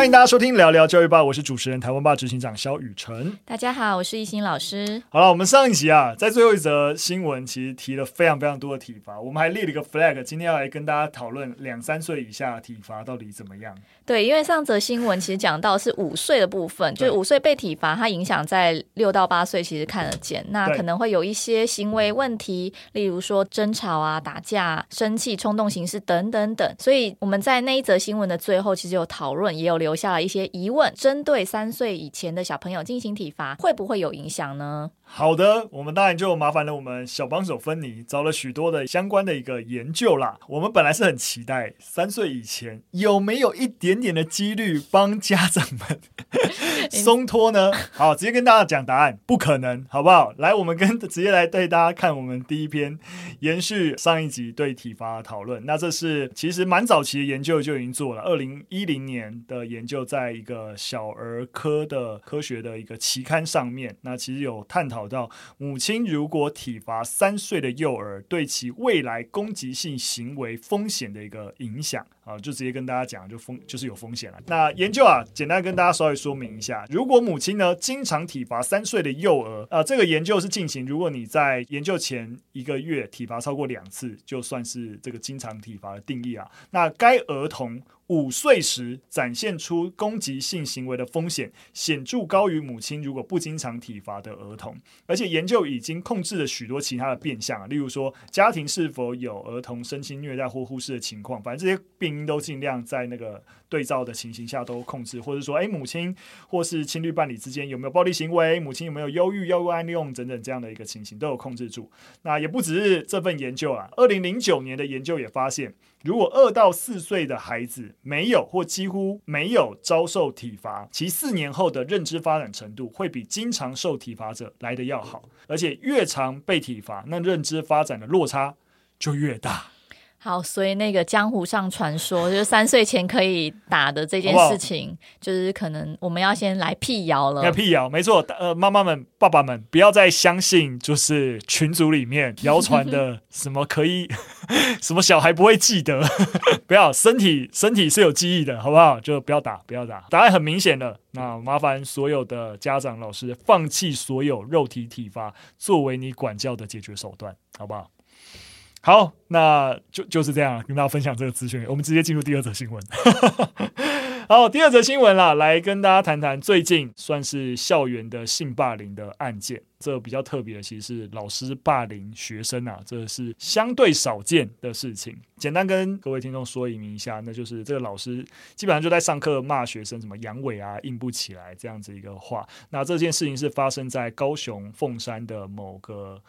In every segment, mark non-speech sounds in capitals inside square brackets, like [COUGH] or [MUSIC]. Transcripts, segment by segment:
欢迎大家收听聊聊教育吧，我是主持人台湾吧执行长肖雨辰。大家好，我是一心老师。好了，我们上一集啊，在最后一则新闻，其实提了非常非常多的体罚，我们还立了一个 flag，今天要来跟大家讨论两三岁以下的体罚到底怎么样。对，因为上则新闻其实讲到是五岁的部分，就是五岁被体罚，它影响在六到八岁，其实看得见，那可能会有一些行为问题，例如说争吵啊、打架、生气、冲动行事等等等。所以我们在那一则新闻的最后，其实有讨论，也有留下了一些疑问，针对三岁以前的小朋友进行体罚，会不会有影响呢？好的，我们当然就麻烦了我们小帮手芬妮，找了许多的相关的一个研究啦。我们本来是很期待三岁以前有没有一点点的几率帮家长们 [LAUGHS] 松脱呢？好，直接跟大家讲答案，不可能，好不好？来，我们跟直接来带大家看我们第一篇，延续上一集对体罚的讨论。那这是其实蛮早期的研究就已经做了，二零一零年的研究，在一个小儿科的科学的一个期刊上面，那其实有探讨。到母亲如果体罚三岁的幼儿，对其未来攻击性行为风险的一个影响啊，就直接跟大家讲，就风就是有风险了。那研究啊，简单跟大家稍微说明一下，如果母亲呢经常体罚三岁的幼儿啊，这个研究是进行，如果你在研究前一个月体罚超过两次，就算是这个经常体罚的定义啊。那该儿童。五岁时展现出攻击性行为的风险显著高于母亲如果不经常体罚的儿童，而且研究已经控制了许多其他的变项，例如说家庭是否有儿童身心虐待或忽视的情况，反正这些病都尽量在那个对照的情形下都控制，或者说，诶，母亲或是亲绿伴侣之间有没有暴力行为，母亲有没有忧郁、药物滥用等等这样的一个情形都有控制住。那也不只是这份研究啊，二零零九年的研究也发现。如果二到四岁的孩子没有或几乎没有遭受体罚，其四年后的认知发展程度会比经常受体罚者来得要好，而且越常被体罚，那认知发展的落差就越大。好，所以那个江湖上传说，就是三岁前可以打的这件事情，好好就是可能我们要先来辟谣了。要辟谣，没错。呃，妈妈们、爸爸们，不要再相信，就是群组里面谣传的 [LAUGHS] 什么可以，[LAUGHS] 什么小孩不会记得，[LAUGHS] 不要，身体身体是有记忆的，好不好？就不要打，不要打。答案很明显的，那麻烦所有的家长、老师放弃所有肉体体罚作为你管教的解决手段，好不好？好，那就就是这样，跟大家分享这个资讯。我们直接进入第二则新闻。[LAUGHS] 好，第二则新闻啦，来跟大家谈谈最近算是校园的性霸凌的案件。这比较特别的，其实是老师霸凌学生啊，这是相对少见的事情。简单跟各位听众说明一下，那就是这个老师基本上就在上课骂学生什么阳痿啊、硬不起来这样子一个话。那这件事情是发生在高雄凤山的某个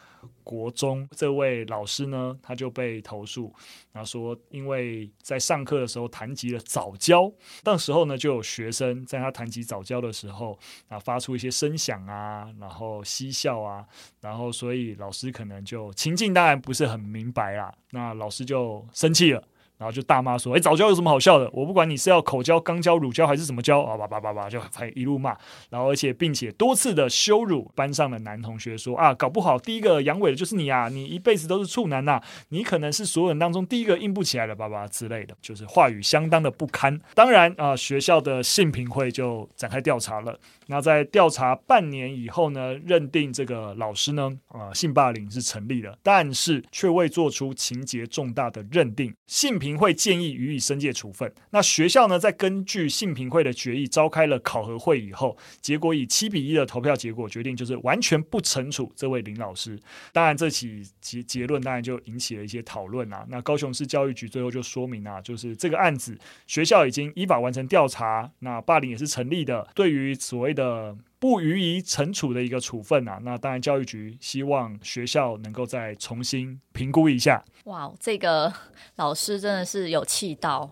国中，这位老师呢，他就被投诉，然后说因为在上课的时候谈及了早教，那时候呢就有学生在他谈及早教的时候啊发出一些声响啊，然后嬉笑啊，然后所以老师可能就情境当然不是很明白啦，那老师就生气了。然后就大骂说：“哎，早教有什么好笑的？我不管你是要口教、肛教、乳教还是什么教啊！叭叭叭叭，就还一路骂。然后而且并且多次的羞辱班上的男同学说，啊，搞不好第一个阳痿的就是你啊！你一辈子都是处男呐、你可能是所有人当中第一个硬不起来的，叭叭之类的，就是话语相当的不堪。当然啊，学校的性评会就展开调查了。那在调查半年以后呢，认定这个老师呢，啊，性霸凌是成立的，但是却未做出情节重大的认定。性平会建议予以申诫处分。那学校呢，在根据性平会的决议召开了考核会以后，结果以七比一的投票结果决定，就是完全不惩处这位林老师。当然，这起结结论当然就引起了一些讨论啊。那高雄市教育局最后就说明啊，就是这个案子学校已经依法完成调查，那霸凌也是成立的。对于所谓的呃，不予以惩处的一个处分啊，那当然教育局希望学校能够再重新评估一下。哇，这个老师真的是有气到，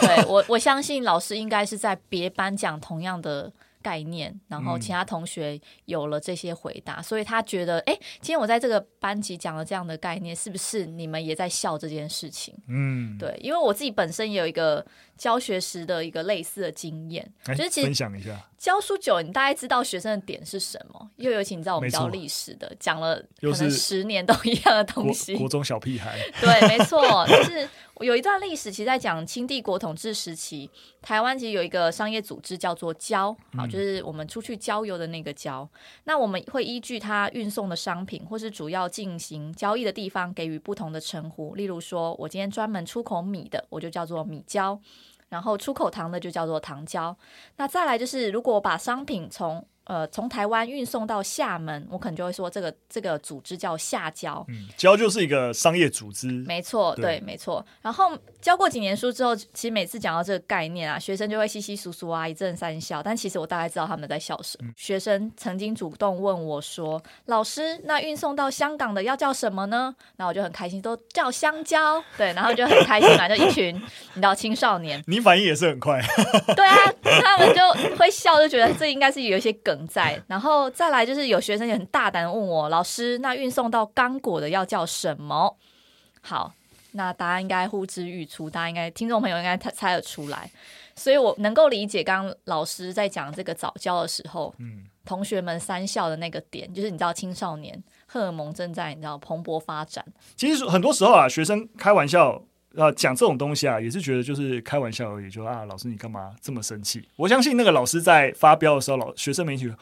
对，我 [LAUGHS] 我相信老师应该是在别班讲同样的概念，然后其他同学有了这些回答，嗯、所以他觉得，哎，今天我在这个班级讲了这样的概念，是不是你们也在笑这件事情？嗯，对，因为我自己本身也有一个。教学时的一个类似的经验，就是其实分享一下教书久，你大概知道学生的点是什么。又尤其你知道我们教历史的，讲了可能十年都一样的东西。国中小屁孩，对，没错。就是有一段历史，其实在讲清帝国统治时期，台湾其实有一个商业组织叫做交，好，就是我们出去郊游的那个交。嗯、那我们会依据它运送的商品或是主要进行交易的地方，给予不同的称呼。例如说，我今天专门出口米的，我就叫做米交；然后出口糖的就叫做糖交。那再来就是，如果我把商品从呃，从台湾运送到厦门，我可能就会说这个这个组织叫厦交。嗯，交就是一个商业组织。没错，对，对，没错。然后教过几年书之后，其实每次讲到这个概念啊，学生就会稀稀疏疏啊，一阵三笑。但其实我大概知道他们在笑什么。嗯、学生曾经主动问我说：“老师，那运送到香港的要叫什么呢？”那我就很开心，都叫香蕉。对，然后就很开心嘛，就一群你知道青少年。你反应也是很快。[LAUGHS] 对啊，他们就会笑，就觉得这应该是有一些梗。在，然后再来就是有学生也很大胆问我老师，那运送到刚果的要叫什么？好，那答案应该呼之欲出，大家应该听众朋友应该猜猜得出来，所以我能够理解刚刚老师在讲这个早教的时候，嗯，同学们三笑的那个点，就是你知道青少年荷尔蒙正在你知道蓬勃发展。其实很多时候啊，学生开玩笑。啊，讲这种东西啊，也是觉得就是开玩笑而已。就啊，老师你干嘛这么生气？我相信那个老师在发飙的时候，老学生们觉得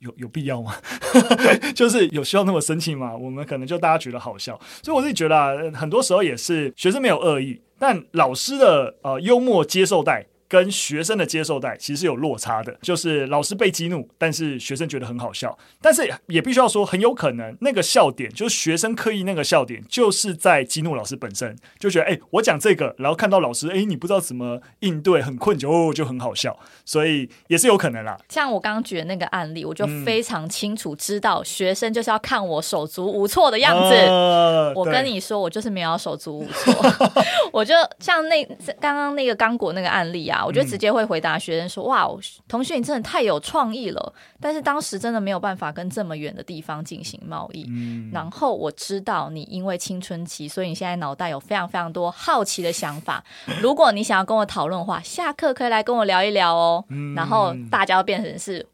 有有必要吗？[LAUGHS] 就是有需要那么生气吗？我们可能就大家觉得好笑。所以我自己觉得啊，很多时候也是学生没有恶意，但老师的呃幽默接受带。跟学生的接受带其实是有落差的，就是老师被激怒，但是学生觉得很好笑。但是也必须要说，很有可能那个笑点就是学生刻意那个笑点，就是在激怒老师本身，就觉得哎、欸，我讲这个，然后看到老师哎、欸，你不知道怎么应对，很困就哦，就很好笑，所以也是有可能啦。像我刚刚举的那个案例，我就非常清楚知道，学生就是要看我手足无措的样子。呃、我跟你说，我就是没有手足无措，[LAUGHS] 我就像那刚刚那个刚果那个案例啊。我就直接会回答学生说：“哇，同学你真的太有创意了！但是当时真的没有办法跟这么远的地方进行贸易。嗯、然后我知道你因为青春期，所以你现在脑袋有非常非常多好奇的想法。如果你想要跟我讨论的话，下课可以来跟我聊一聊哦。嗯、然后大家要变成是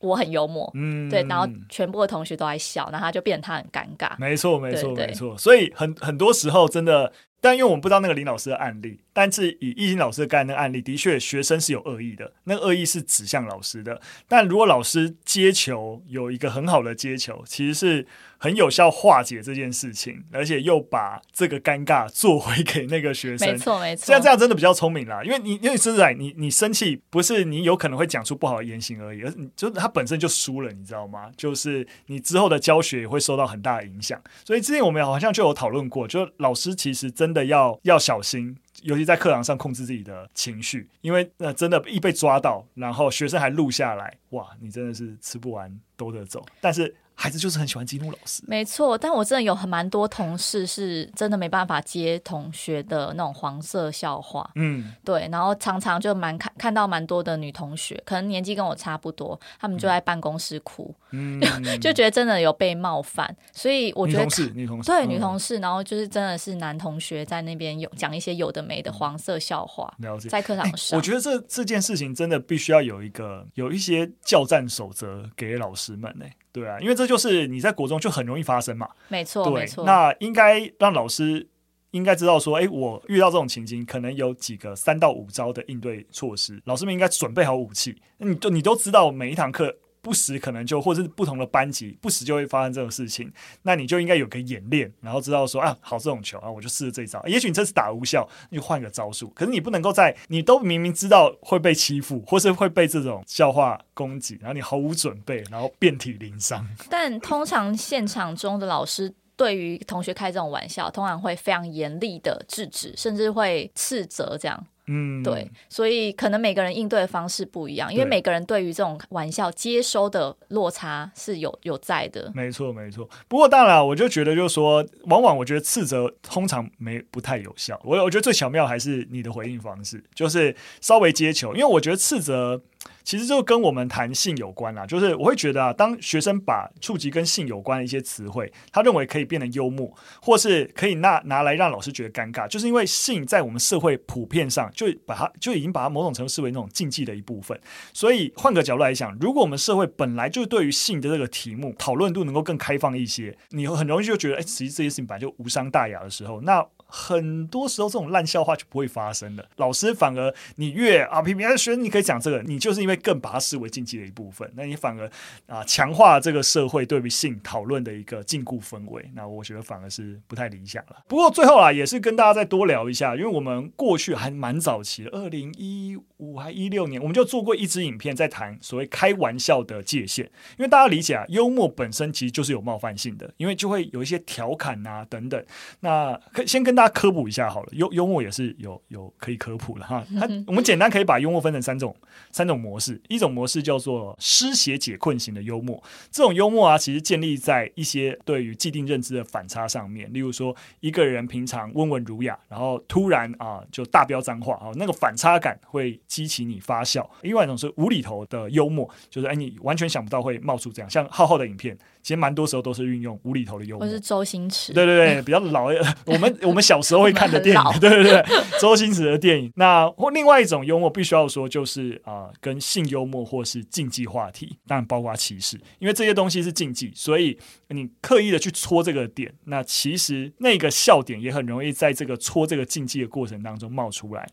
我很幽默，嗯、对，然后全部的同学都在笑，然后他就变得他很尴尬。没错，没错，没错。所以很很多时候真的。”但因为我们不知道那个林老师的案例，但是以易经老师刚才那个案例，的确学生是有恶意的，那个恶意是指向老师的。但如果老师接球有一个很好的接球，其实是。很有效化解这件事情，而且又把这个尴尬 [LAUGHS] 做回给那个学生。没错，没错。这样这样真的比较聪明啦，因为你因为实在你你生气不是你有可能会讲出不好的言行而已，而是你就是他本身就输了，你知道吗？就是你之后的教学也会受到很大的影响。所以之前我们好像就有讨论过，就老师其实真的要要小心，尤其在课堂上控制自己的情绪，因为那真的一被抓到，然后学生还录下来，哇，你真的是吃不完兜着走。但是。孩子就是很喜欢激怒老师，没错。但我真的有很蛮多同事是真的没办法接同学的那种黄色笑话，嗯，对。然后常常就蛮看看到蛮多的女同学，可能年纪跟我差不多，他们就在办公室哭，嗯，[LAUGHS] 就觉得真的有被冒犯。所以我觉得女同事，[LAUGHS] 女同事，对女同事，然后就是真的是男同学在那边有讲一些有的没的黄色笑话，了解。在课堂上，我觉得这这件事情真的必须要有一个有一些教战守则给老师们呢。对啊，因为这就是你在国中就很容易发生嘛。没错，对，没错。那应该让老师应该知道说，哎，我遇到这种情景，可能有几个三到五招的应对措施。老师们应该准备好武器，你都你都知道每一堂课。不时可能就或者是不同的班级，不时就会发生这种事情，那你就应该有个演练，然后知道说啊，好，这种球啊，我就试试这一招。也许你这次打无效，你换个招数。可是你不能够在你都明明知道会被欺负，或是会被这种笑话攻击，然后你毫无准备，然后遍体鳞伤。[LAUGHS] 但通常现场中的老师对于同学开这种玩笑，通常会非常严厉的制止，甚至会斥责这样。嗯，对，所以可能每个人应对的方式不一样，因为每个人对于这种玩笑接收的落差是有有在的。没错，没错。不过当然，我就觉得就是说，往往我觉得斥责通常没不太有效。我我觉得最巧妙还是你的回应方式，就是稍微接球，因为我觉得斥责。其实就跟我们谈性有关啦，就是我会觉得啊，当学生把触及跟性有关的一些词汇，他认为可以变得幽默，或是可以拿拿来让老师觉得尴尬，就是因为性在我们社会普遍上就把它就已经把它某种程度视为那种禁忌的一部分。所以换个角度来讲，如果我们社会本来就对于性的这个题目讨论度能够更开放一些，你很容易就觉得，哎，其实这些事情本来就无伤大雅的时候，那。很多时候这种烂笑话就不会发生了。老师反而你越啊，比别的学生你可以讲这个，你就是因为更把它视为禁忌的一部分，那你反而啊强化这个社会对于性讨论的一个禁锢氛围。那我觉得反而是不太理想了。不过最后啊，也是跟大家再多聊一下，因为我们过去还蛮早期的，二零一五还一六年，我们就做过一支影片在谈所谓开玩笑的界限。因为大家理解啊，幽默本身其实就是有冒犯性的，因为就会有一些调侃啊等等。那先跟大家科普一下好了，幽幽默也是有有可以科普的哈。[LAUGHS] 它我们简单可以把幽默分成三种三种模式，一种模式叫做施写解困型的幽默。这种幽默啊，其实建立在一些对于既定认知的反差上面。例如说，一个人平常温文儒雅，然后突然啊就大飙脏话啊，那个反差感会激起你发笑。另外一种是无厘头的幽默，就是哎你完全想不到会冒出这样，像浩浩的影片。其实蛮多时候都是运用无厘头的幽默，或是周星驰，对对对，[LAUGHS] 比较老。[LAUGHS] 我们我们小时候会看的电影，[LAUGHS] 对对对，周星驰的电影。那或另外一种幽默，必须要说就是啊、呃，跟性幽默或是禁忌话题，当然包括歧视，因为这些东西是禁忌，所以你刻意的去戳这个点，那其实那个笑点也很容易在这个戳这个禁忌的过程当中冒出来。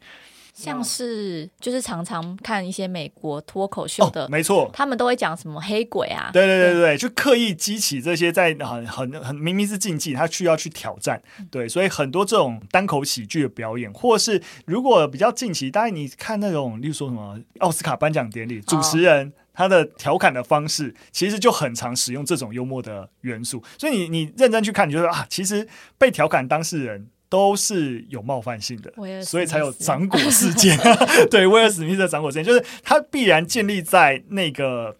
像是就是常常看一些美国脱口秀的，哦、没错，他们都会讲什么黑鬼啊，对对对对，对就刻意激起这些在很很很明明是禁忌，他需要去挑战，对，所以很多这种单口喜剧的表演，或是如果比较近期，当然你看那种，例如说什么奥斯卡颁奖典礼，主持人他的调侃的方式，其实就很常使用这种幽默的元素，所以你你认真去看，你就说啊，其实被调侃当事人。都是有冒犯性的，所以才有掌果事件。[LAUGHS] 对，威尔史密斯的掌果事件，就是他必然建立在那个，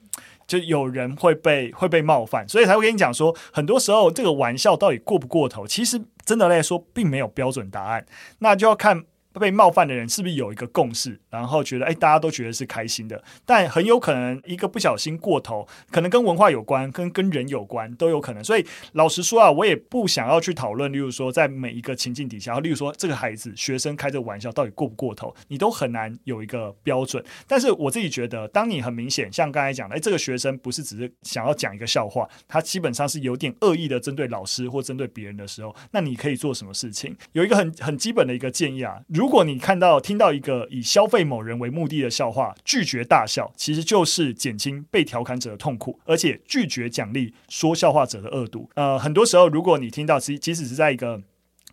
就有人会被会被冒犯，所以才会跟你讲说，很多时候这个玩笑到底过不过头，其实真的来说并没有标准答案，那就要看。被冒犯的人是不是有一个共识，然后觉得哎，大家都觉得是开心的，但很有可能一个不小心过头，可能跟文化有关，跟跟人有关都有可能。所以老实说啊，我也不想要去讨论，例如说在每一个情境底下，例如说这个孩子学生开这个玩笑到底过不过头，你都很难有一个标准。但是我自己觉得，当你很明显像刚才讲的，哎，这个学生不是只是想要讲一个笑话，他基本上是有点恶意的针对老师或针对别人的时候，那你可以做什么事情？有一个很很基本的一个建议啊，如如果你看到、听到一个以消费某人为目的的笑话，拒绝大笑，其实就是减轻被调侃者的痛苦，而且拒绝奖励说笑话者的恶毒。呃，很多时候，如果你听到，即即使是在一个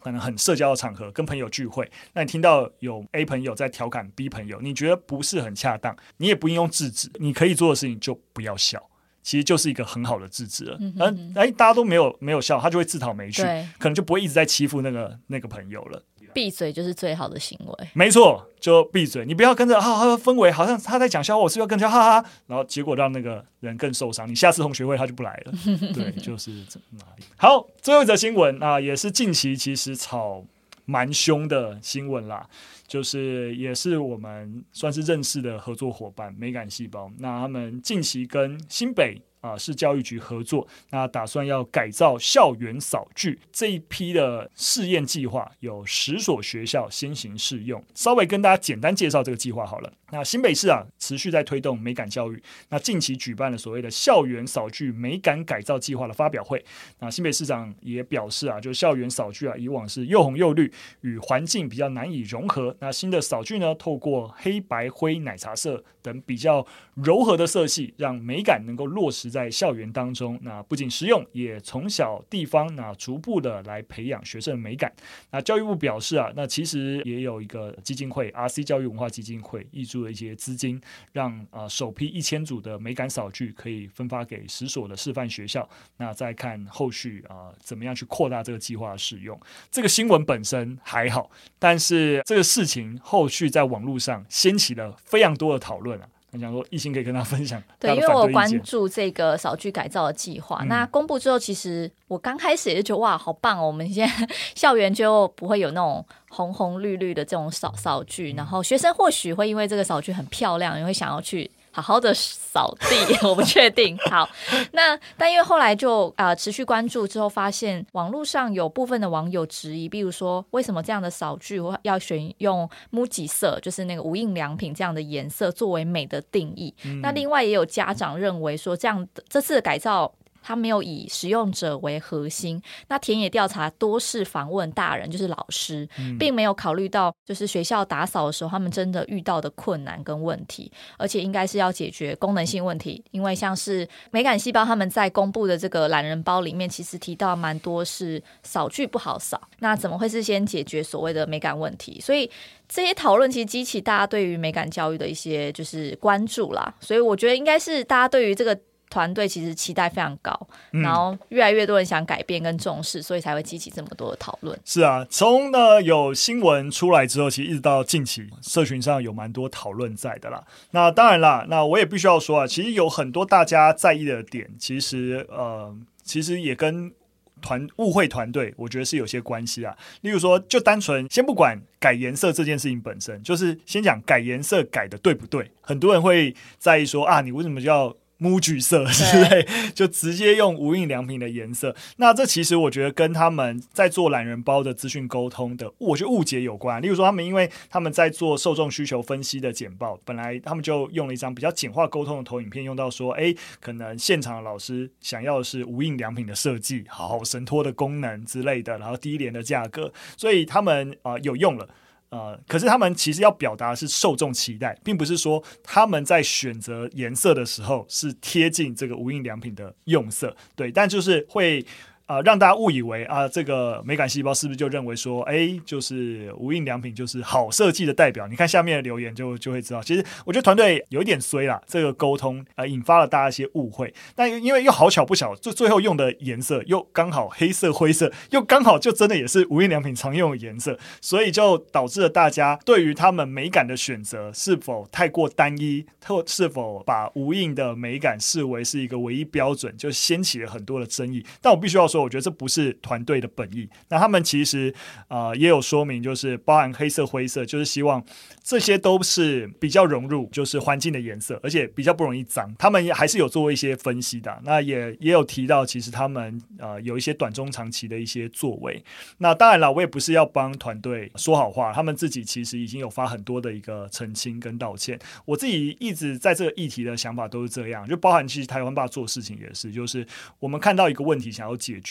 可能很社交的场合，跟朋友聚会，那你听到有 A 朋友在调侃 B 朋友，你觉得不是很恰当，你也不应用制止，你可以做的事情就不要笑，其实就是一个很好的制止了。嗯，哎，大家都没有没有笑，他就会自讨没趣，可能就不会一直在欺负那个那个朋友了。闭嘴就是最好的行为，没错，就闭嘴，你不要跟着哈哈氛围，好像他在讲笑话，我是要跟着哈哈，然后结果让那个人更受伤，你下次同学会他就不来了，[LAUGHS] 对，就是这哪里。好，最后一则新闻啊，也是近期其实吵蛮凶的新闻啦，就是也是我们算是认识的合作伙伴美感细胞，那他们近期跟新北。啊，市教育局合作，那打算要改造校园扫具这一批的试验计划，有十所学校先行试用。稍微跟大家简单介绍这个计划好了。那新北市啊，持续在推动美感教育，那近期举办了所谓的校园扫具美感改造计划的发表会。那新北市长也表示啊，就校园扫具啊，以往是又红又绿，与环境比较难以融合。那新的扫具呢，透过黑白灰奶茶色等比较柔和的色系，让美感能够落实。在校园当中，那不仅实用，也从小地方那逐步的来培养学生的美感。那教育部表示啊，那其实也有一个基金会，RC 教育文化基金会挹的一些资金，让啊、呃、首批一千组的美感扫具可以分发给十所的示范学校。那再看后续啊、怎么样去扩大这个计划使用。这个新闻本身还好，但是这个事情后续在网络上掀起了非常多的讨论啊。我想说，懿心可以跟他分享。对，因为我关注这个扫具改造的计划，嗯、那公布之后，其实我刚开始也是觉得哇，好棒哦！我们现在 [LAUGHS] 校园就不会有那种红红绿绿的这种扫扫具，然后学生或许会因为这个扫具很漂亮，也会想要去。好好的扫地，[LAUGHS] 我不确定。好，那但因为后来就啊、呃、持续关注之后，发现网络上有部分的网友质疑，比如说为什么这样的扫具要选用 MUJI 色，就是那个无印良品这样的颜色作为美的定义？嗯、那另外也有家长认为说，这样的这次的改造它没有以使用者为核心。那田野调查多是访问大人，就是老师，并没有考虑到就是学校打扫的时候他们真的遇到的困难跟问题，而且应该是要解决功能性问题。因为像是美感细胞他们在公布的这个懒人包里面，其实提到蛮多是扫具不好扫，那怎么会是先解决所谓的美感问题？所以这些讨论其实激起大家对于美感教育的一些就是关注啦。所以我觉得应该是大家对于这个。团队其实期待非常高，嗯，然后越来越多人想改变跟重视，所以才会激起这么多的讨论。是啊，从呢有新闻出来之后，其实一直到近期，社群上有蛮多讨论在的啦。那当然啦，那我也必须要说啊，其实有很多大家在意的点，其实呃，其实也跟团误会团队，我觉得是有些关系啊。例如说，就单纯先不管改颜色这件事情本身，就是先讲改颜色改的对不对，很多人会在意说啊，你为什么要？木橘色之类，就直接用无印良品的颜色。那这其实我觉得跟他们在做懒人包的资讯沟通的，我觉得误解有关。例如说，他们因为他们在做受众需求分析的简报，本来他们就用了一张比较简化沟通的投影片，用到说，哎，可能现场的老师想要的是无印良品的设计，好神托的功能之类的，然后低廉的价格，所以他们啊、呃、有用了。呃，可是他们其实要表达的是受众期待，并不是说他们在选择颜色的时候是贴近这个无印良品的用色，对，但就是会。啊、让大家误以为啊，这个美感细胞是不是就认为说，哎，就是无印良品就是好设计的代表？你看下面的留言就就会知道，其实我觉得团队有一点衰啦，这个沟通呃引发了大家一些误会。但因为又好巧不巧，就最后用的颜色又刚好黑色灰色，又刚好就真的也是无印良品常用的颜色，所以就导致了大家对于他们美感的选择是否太过单一，或是否把无印的美感视为是一个唯一标准，就掀起了很多的争议。但我必须要说。我觉得这不是团队的本意。那他们其实呃也有说明，就是包含黑色、灰色，就是希望这些都是比较融入就是环境的颜色，而且比较不容易脏。他们也还是有做一些分析的。那也也有提到，其实他们呃有一些短中长期的一些作为。那当然了，我也不是要帮团队说好话，他们自己其实已经有发很多的一个澄清跟道歉。我自己一直在这个议题的想法都是这样，就包含其实台湾爸做事情也是，就是我们看到一个问题想要解。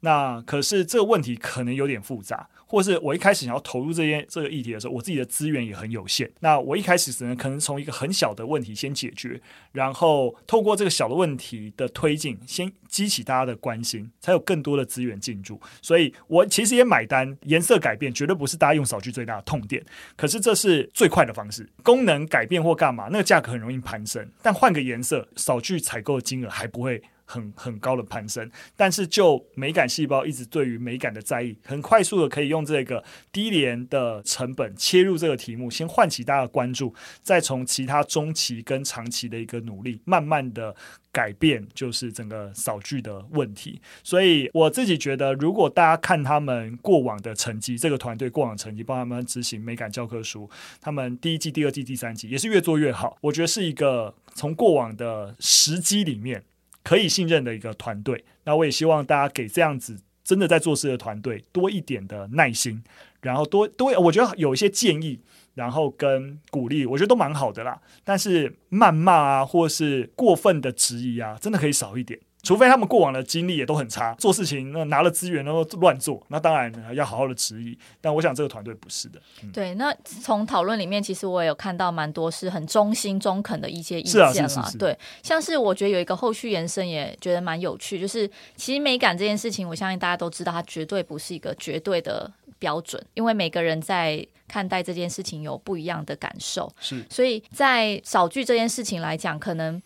那可是这个问题可能有点复杂，或是我一开始想要投入这些这个议题的时候，我自己的资源也很有限。那我一开始只能可能从一个很小的问题先解决，然后透过这个小的问题的推进，先激起大家的关心，才有更多的资源进驻。所以我其实也买单，颜色改变绝对不是大家用扫具最大的痛点，可是这是最快的方式。功能改变或干嘛，那个价格很容易攀升，但换个颜色，扫具采购的金额还不会。很很高的攀升，但是就美感细胞一直对于美感的在意，很快速的可以用这个低廉的成本切入这个题目，先唤起大家的关注，再从其他中期跟长期的一个努力，慢慢的改变就是整个扫剧的问题。所以我自己觉得，如果大家看他们过往的成绩，这个团队过往的成绩，帮他们执行美感教科书，他们第一季、第二季、第三季也是越做越好。我觉得是一个从过往的时机里面。可以信任的一个团队，那我也希望大家给这样子真的在做事的团队多一点的耐心，然后多多，我觉得有一些建议，然后跟鼓励，我觉得都蛮好的啦。但是谩骂啊，或是过分的质疑啊，真的可以少一点。除非他们过往的经历也都很差，做事情那拿了资源然后乱做，那当然要好好的质疑。但我想这个团队不是的。嗯、对，那从讨论里面，其实我也有看到蛮多是很忠心、中肯的一些意见啦。是啊是是是对，像是我觉得有一个后续延伸，也觉得蛮有趣，就是其实美感这件事情，我相信大家都知道，它绝对不是一个绝对的标准，因为每个人在看待这件事情有不一样的感受。是，所以在扫剧这件事情来讲，可能。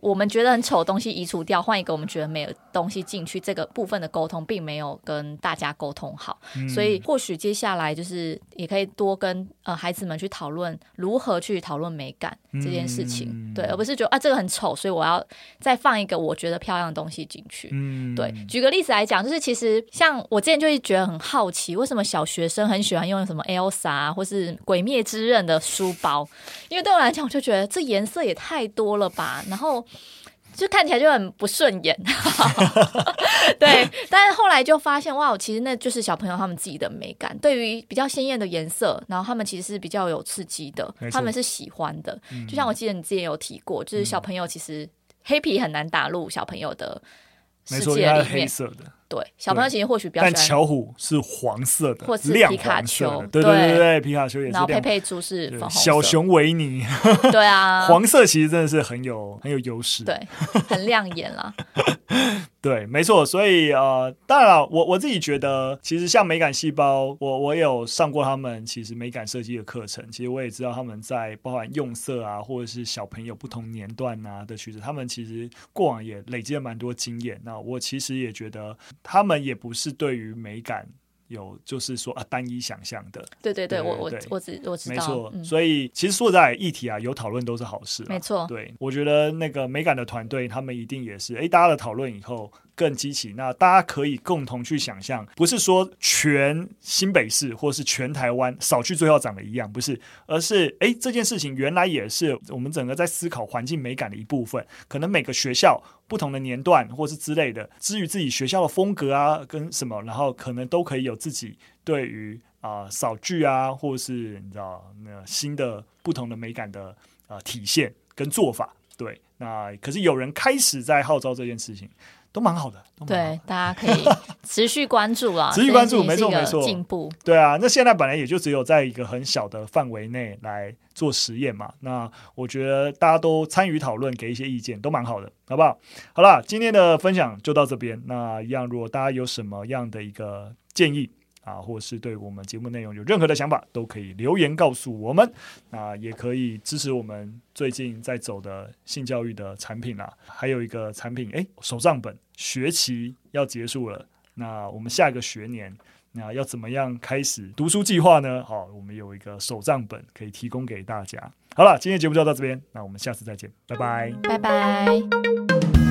我们觉得很丑的东西移除掉，换一个我们觉得美的东西进去，这个部分的沟通并没有跟大家沟通好，嗯、所以或许接下来就是也可以多跟呃孩子们去讨论如何去讨论美感这件事情，嗯、对，而不是觉得啊这个很丑，所以我要再放一个我觉得漂亮的东西进去。嗯，对，举个例子来讲，就是其实像我之前就会觉得很好奇，为什么小学生很喜欢用什么 Elsa 啊，或是鬼灭之刃的书包，因为对我来讲，我就觉得这颜色也太多了吧，然后。就看起来就很不顺眼，[LAUGHS] 对。但是后来就发现，哇，其实那就是小朋友他们自己的美感。对于比较鲜艳的颜色，然后他们其实是比较有刺激的，他们是喜欢的。嗯、就像我记得你之前有提过，就是小朋友其实黑皮很难打入小朋友的世界里面，黑色的。对，小朋友其实或许比较喜欢，但巧虎是黄色的，或是亮皮卡丘，对对对对，皮卡丘也是。然后佩佩猪是粉红色，小熊维尼，[LAUGHS] 对啊，[LAUGHS] 黄色其实真的是很有很有优势，对，很亮眼啦。[LAUGHS] 对，没错，所以呃，当然了，我我自己觉得，其实像美感细胞，我我有上过他们其实美感设计的课程，其实我也知道他们在包含用色啊，或者是小朋友不同年段啊的取舍，他们其实过往也累积了蛮多经验。那我其实也觉得，他们也不是对于美感。有就是说啊，单一想象的，对对对，对对对我我我知我知道，没错。嗯、所以其实说在议题啊，有讨论都是好事，没错。对，我觉得那个美感的团队，他们一定也是，哎，大家的讨论以后。更激起，那大家可以共同去想象，不是说全新北市或是全台湾扫具最后长得一样，不是，而是哎，这件事情原来也是我们整个在思考环境美感的一部分。可能每个学校不同的年段或是之类的，至于自己学校的风格啊，跟什么，然后可能都可以有自己对于啊、呃、扫具啊，或是你知道那新的不同的美感的啊、体现跟做法。对，那可是有人开始在号召这件事情。都蛮好的，好的对，大家可以持续关注啊，[LAUGHS] 持续关注，没错没错，进步。对啊，那现在本来也就只有在一个很小的范围内来做实验嘛。那我觉得大家都参与讨论，给一些意见，都蛮好的，好不好？好了，今天的分享就到这边。那一样，如果大家有什么样的一个建议，啊，或是对我们节目内容有任何的想法，都可以留言告诉我们。那也可以支持我们最近在走的性教育的产品啊，还有一个产品，哎，手账本学期要结束了，那我们下一个学年，那要怎么样开始读书计划呢？好，我们有一个手账本可以提供给大家。好了，今天节目就到这边，那我们下次再见，拜拜，拜拜。